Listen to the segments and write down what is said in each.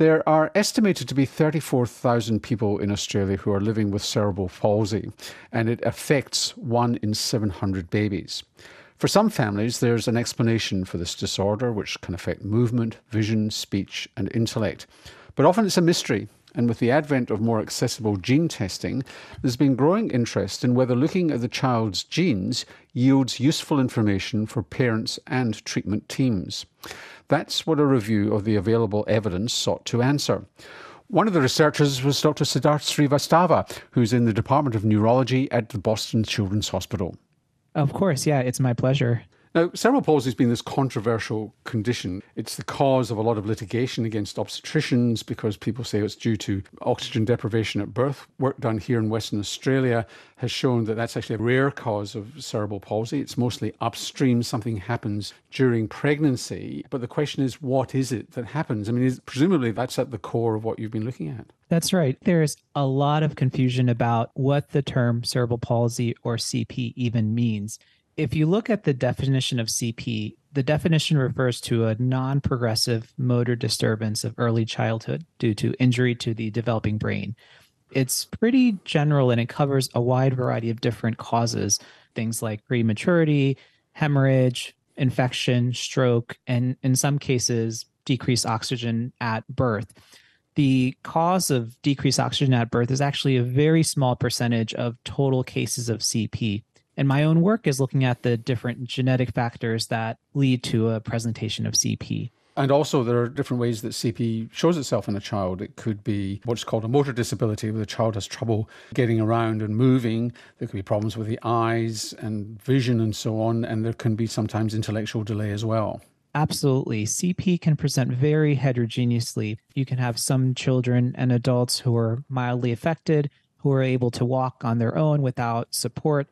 There are estimated to be 34,000 people in Australia who are living with cerebral palsy, and it affects one in 700 babies. For some families, there's an explanation for this disorder, which can affect movement, vision, speech, and intellect. But often it's a mystery, and with the advent of more accessible gene testing, there's been growing interest in whether looking at the child's genes yields useful information for parents and treatment teams. That's what a review of the available evidence sought to answer. One of the researchers was Dr. Siddharth Srivastava, who's in the Department of Neurology at the Boston Children's Hospital. Of course, yeah, it's my pleasure. Now, cerebral palsy has been this controversial condition. It's the cause of a lot of litigation against obstetricians because people say it's due to oxygen deprivation at birth. Work done here in Western Australia has shown that that's actually a rare cause of cerebral palsy. It's mostly upstream, something happens during pregnancy. But the question is, what is it that happens? I mean, is, presumably that's at the core of what you've been looking at. That's right. There's a lot of confusion about what the term cerebral palsy or CP even means if you look at the definition of CP, the definition refers to a non progressive motor disturbance of early childhood due to injury to the developing brain. It's pretty general and it covers a wide variety of different causes, things like prematurity, hemorrhage, infection, stroke, and in some cases, decreased oxygen at birth. The cause of decreased oxygen at birth is actually a very small percentage of total cases of CP. And my own work is looking at the different genetic factors that lead to a presentation of CP. And also, there are different ways that CP shows itself in a child. It could be what's called a motor disability, where the child has trouble getting around and moving. There could be problems with the eyes and vision and so on. And there can be sometimes intellectual delay as well. Absolutely. CP can present very heterogeneously. You can have some children and adults who are mildly affected, who are able to walk on their own without support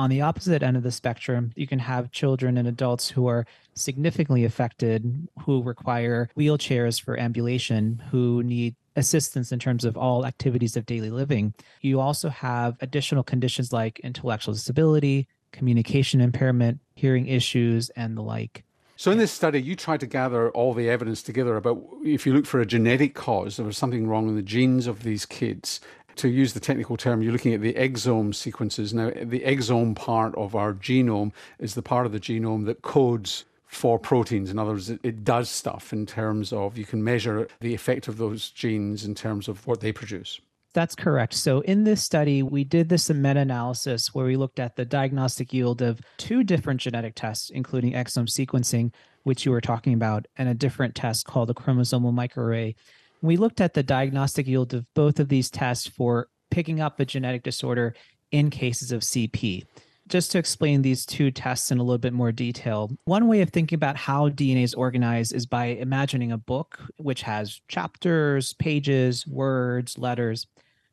on the opposite end of the spectrum, you can have children and adults who are significantly affected, who require wheelchairs for ambulation, who need assistance in terms of all activities of daily living. You also have additional conditions like intellectual disability, communication impairment, hearing issues, and the like. So, in this study, you tried to gather all the evidence together about if you look for a genetic cause, there was something wrong in the genes of these kids, to use the technical term, you're looking at the exome sequences. Now, the exome part of our genome is the part of the genome that codes for proteins. In other words, it, does stuff in terms of you can measure the effect of those genes in terms of what they produce. That's correct. So, in this study, we did this meta analysis where we looked at the diagnostic yield of two different genetic tests, including exome sequencing, which you were talking about, and a different test called a chromosomal microarray. We looked at the diagnostic yield of both of these tests for picking up a genetic disorder in cases of CP. Just to explain these two tests in a little bit more detail, one way of thinking about how DNA is organized is by imagining a book which has chapters, pages, words, letters.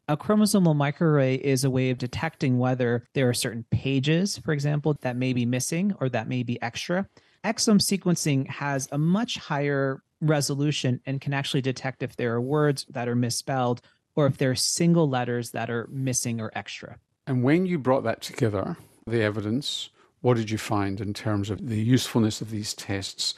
A chromosomal microarray is a way of detecting whether there are certain pages, for example, that may be missing or that may be extra. Exome sequencing has a much higher resolution and can actually detect if there are words that are misspelled or if there are single letters that are missing or extra. And when you brought that together, the evidence, what did you find in terms of the usefulness of these tests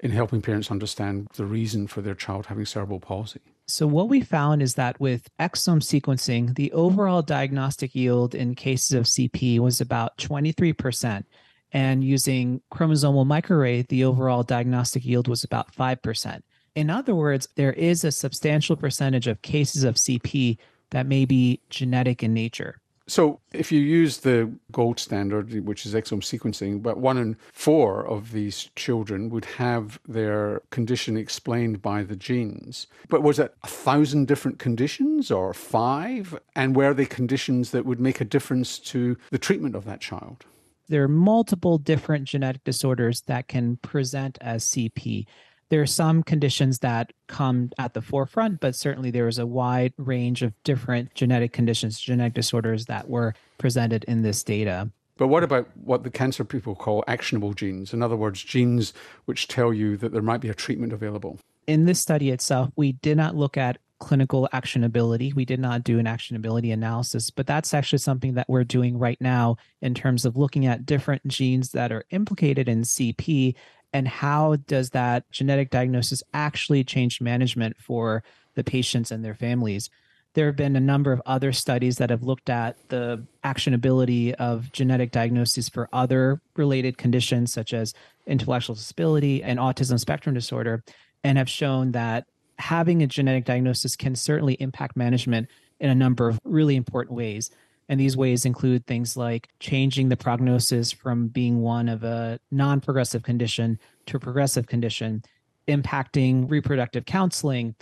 in helping parents understand the reason for their child having cerebral palsy? So, what we found is that with exome sequencing, the overall diagnostic yield in cases of CP was about 23%. And using chromosomal microarray, the mm-hmm. overall diagnostic yield was about 5%. In other words, there is a substantial percentage of cases of CP that may be genetic in nature. So, if you use the gold standard, which is exome sequencing, but one in four of these children would have their condition explained by the genes. But was it a thousand different conditions or five? And were they conditions that would make a difference to the treatment of that child? There are multiple different genetic disorders that can present as CP. There are some conditions that come at the forefront, but certainly there is a wide range of different genetic conditions, genetic disorders that were presented in this data. But what about what the cancer people call actionable genes? In other words, genes which tell you that there might be a treatment available? In this study itself, we did not look at clinical actionability. We did not do an actionability analysis, but that's actually something that we're doing right now in terms of looking at different genes that are implicated in CP and how does that genetic diagnosis actually change management for the patients and their families. There have been a number of other studies that have looked at the actionability of genetic diagnoses for other related conditions, such as intellectual disability and autism spectrum disorder, and have shown that having a genetic diagnosis can certainly impact management in a number of really important ways. And these ways include things like changing the prognosis from being one of a non progressive condition to a progressive condition, impacting reproductive counseling,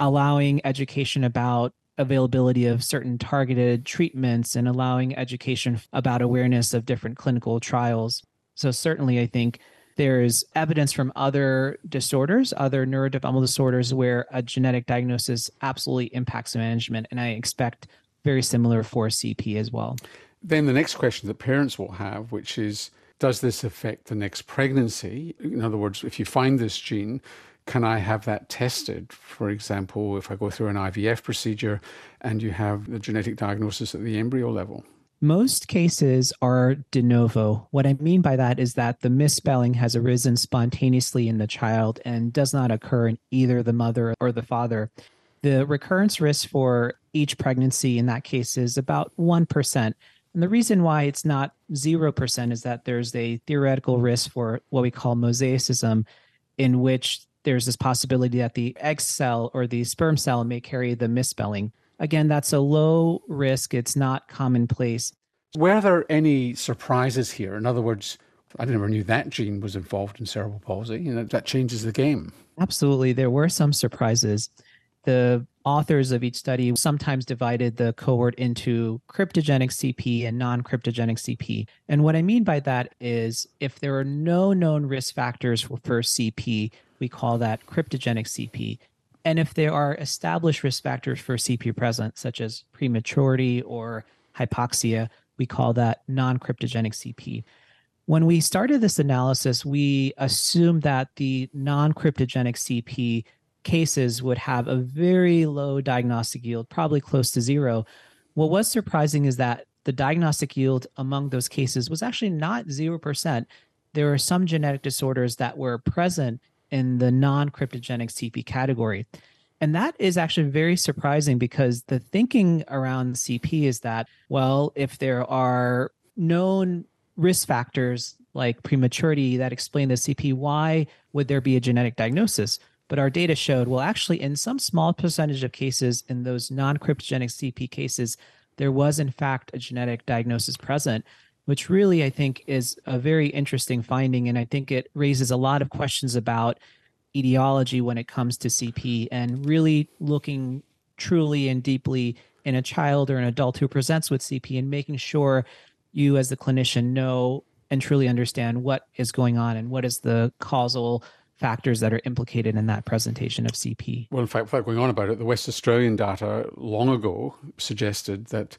allowing education about availability of certain targeted treatments, and allowing education about awareness of different clinical trials. So, certainly, I think there's evidence from other disorders, other neurodevelopmental disorders, where a genetic diagnosis absolutely impacts management. And I expect very similar for CP as well. Then the next question that parents will have, which is, does this affect the next pregnancy? In other words, if you find this gene, can I have that tested? For example, if I go through an IVF procedure and you have the genetic diagnosis at the embryo level. Most cases are de novo. What I mean by that is that the misspelling has arisen spontaneously in the child and does not occur in either the mother or the father. The recurrence risk for each pregnancy in that case is about 1%. And the reason why it's not 0% is that there's a theoretical risk for what we call mosaicism, in which there's this possibility that the egg cell or the sperm cell may carry the misspelling. Again, that's a low risk, it's not commonplace. Were there any surprises here? In other words, I never knew that gene was involved in cerebral palsy. You know, that changes the game. Absolutely. There were some surprises the authors of each study sometimes divided the cohort into cryptogenic CP and non cryptogenic CP. And what I mean by that is if there are no known risk factors for, for CP, we call that cryptogenic CP. And if there are established risk factors for CP present, such as prematurity or hypoxia, we call that non cryptogenic CP. When we started this analysis, we assumed that the non cryptogenic CP cases would have a very low diagnostic yield, probably close to zero. What was surprising is that the diagnostic yield among those cases was actually not 0%. There were some genetic disorders that were present in the non cryptogenic CP category. And that is actually very surprising because the thinking around CP is that, well, if there are known risk factors like prematurity that explain the CP, why would there be a genetic diagnosis? But our data showed, well, actually, in some small percentage of cases, in those non cryptogenic CP cases, there was in fact a genetic diagnosis present, which really I think is a very interesting finding. And I think it raises a lot of questions about etiology when it comes to CP and really looking truly and deeply in a child or an adult who presents with CP and making sure you as the clinician know and truly understand what is going on and what is the causal factors that are implicated in that presentation of CP. Well, in fact, going on about it, the West Australian data long ago suggested that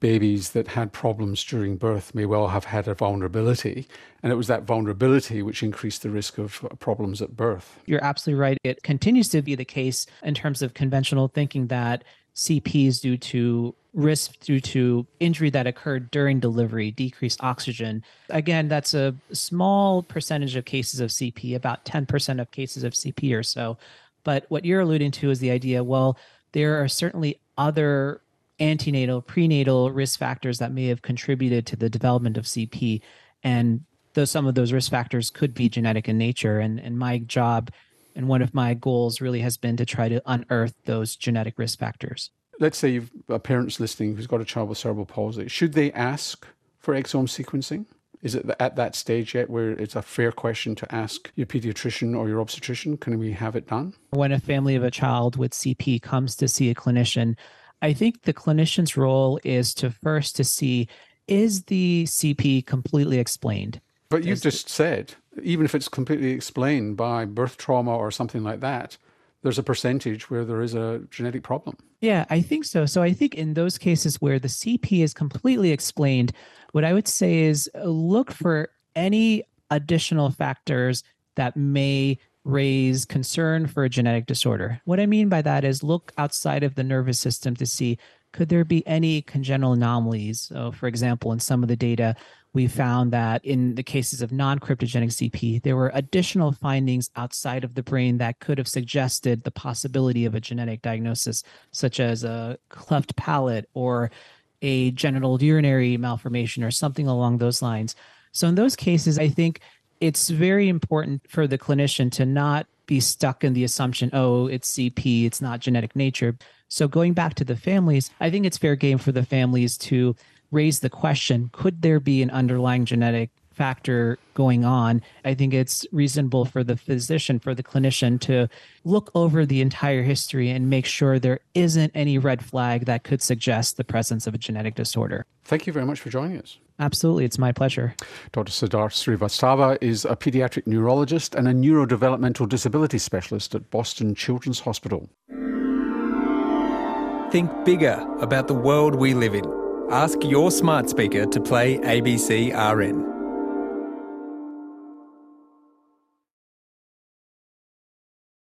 babies that had problems during birth may well have had a vulnerability. And it was that vulnerability which increased the risk of uh, problems at birth. You're absolutely right. It continues to be the case in terms of conventional thinking that CPs due to risk due to injury that occurred during delivery, decreased oxygen. Again, that's a small percentage of cases of CP, about 10% of cases of CP or so. But what you're alluding to is the idea well, there are certainly other antenatal, prenatal risk factors that may have contributed to the development of CP. And though some of those risk factors could be genetic in nature. And, and my job and one of my goals really has been to try to unearth those genetic risk factors. Let's say you've a parent's listening who's got a child with cerebral palsy. Should they ask for exome sequencing? Is it at that stage yet where it's a fair question to ask your pediatrician or your obstetrician? Can we have it done? When a family of a child with CP comes to see a clinician, I think the clinician's role is to first to see is the CP completely explained? But you've just said, even if it's completely explained by birth trauma or something like that, there's a percentage where there is a genetic problem. Yeah, I think so. So I think in those cases where the CP is completely explained, what I would say is uh, look for any additional factors that may raise concern for a genetic disorder. What I mean by that is look outside of the nervous system to see could there be any congenital anomalies. So, for example, in some of the data, we found that in the cases of non cryptogenic CP, there were additional findings outside of the brain that could have suggested the possibility of a genetic diagnosis, such as a cleft palate or a genitourinary malformation or something along those lines. So, in those cases, I think it's very important for the clinician to not be stuck in the assumption, oh, it's CP, it's not genetic nature. So, going back to the families, I think it's fair game for the families to raise the question could there be an underlying genetic factor going on, I think it's reasonable for the physician, for the clinician to look over the entire history and make sure there isn't any red flag that could suggest the presence of a genetic disorder. Thank you very much for joining us. Absolutely, it's my pleasure. Dr. Siddharth Srivastava is a pediatric neurologist and a neurodevelopmental disability specialist at Boston Children's Hospital. Think bigger about the world we live in. Ask your smart speaker to play ABC RN.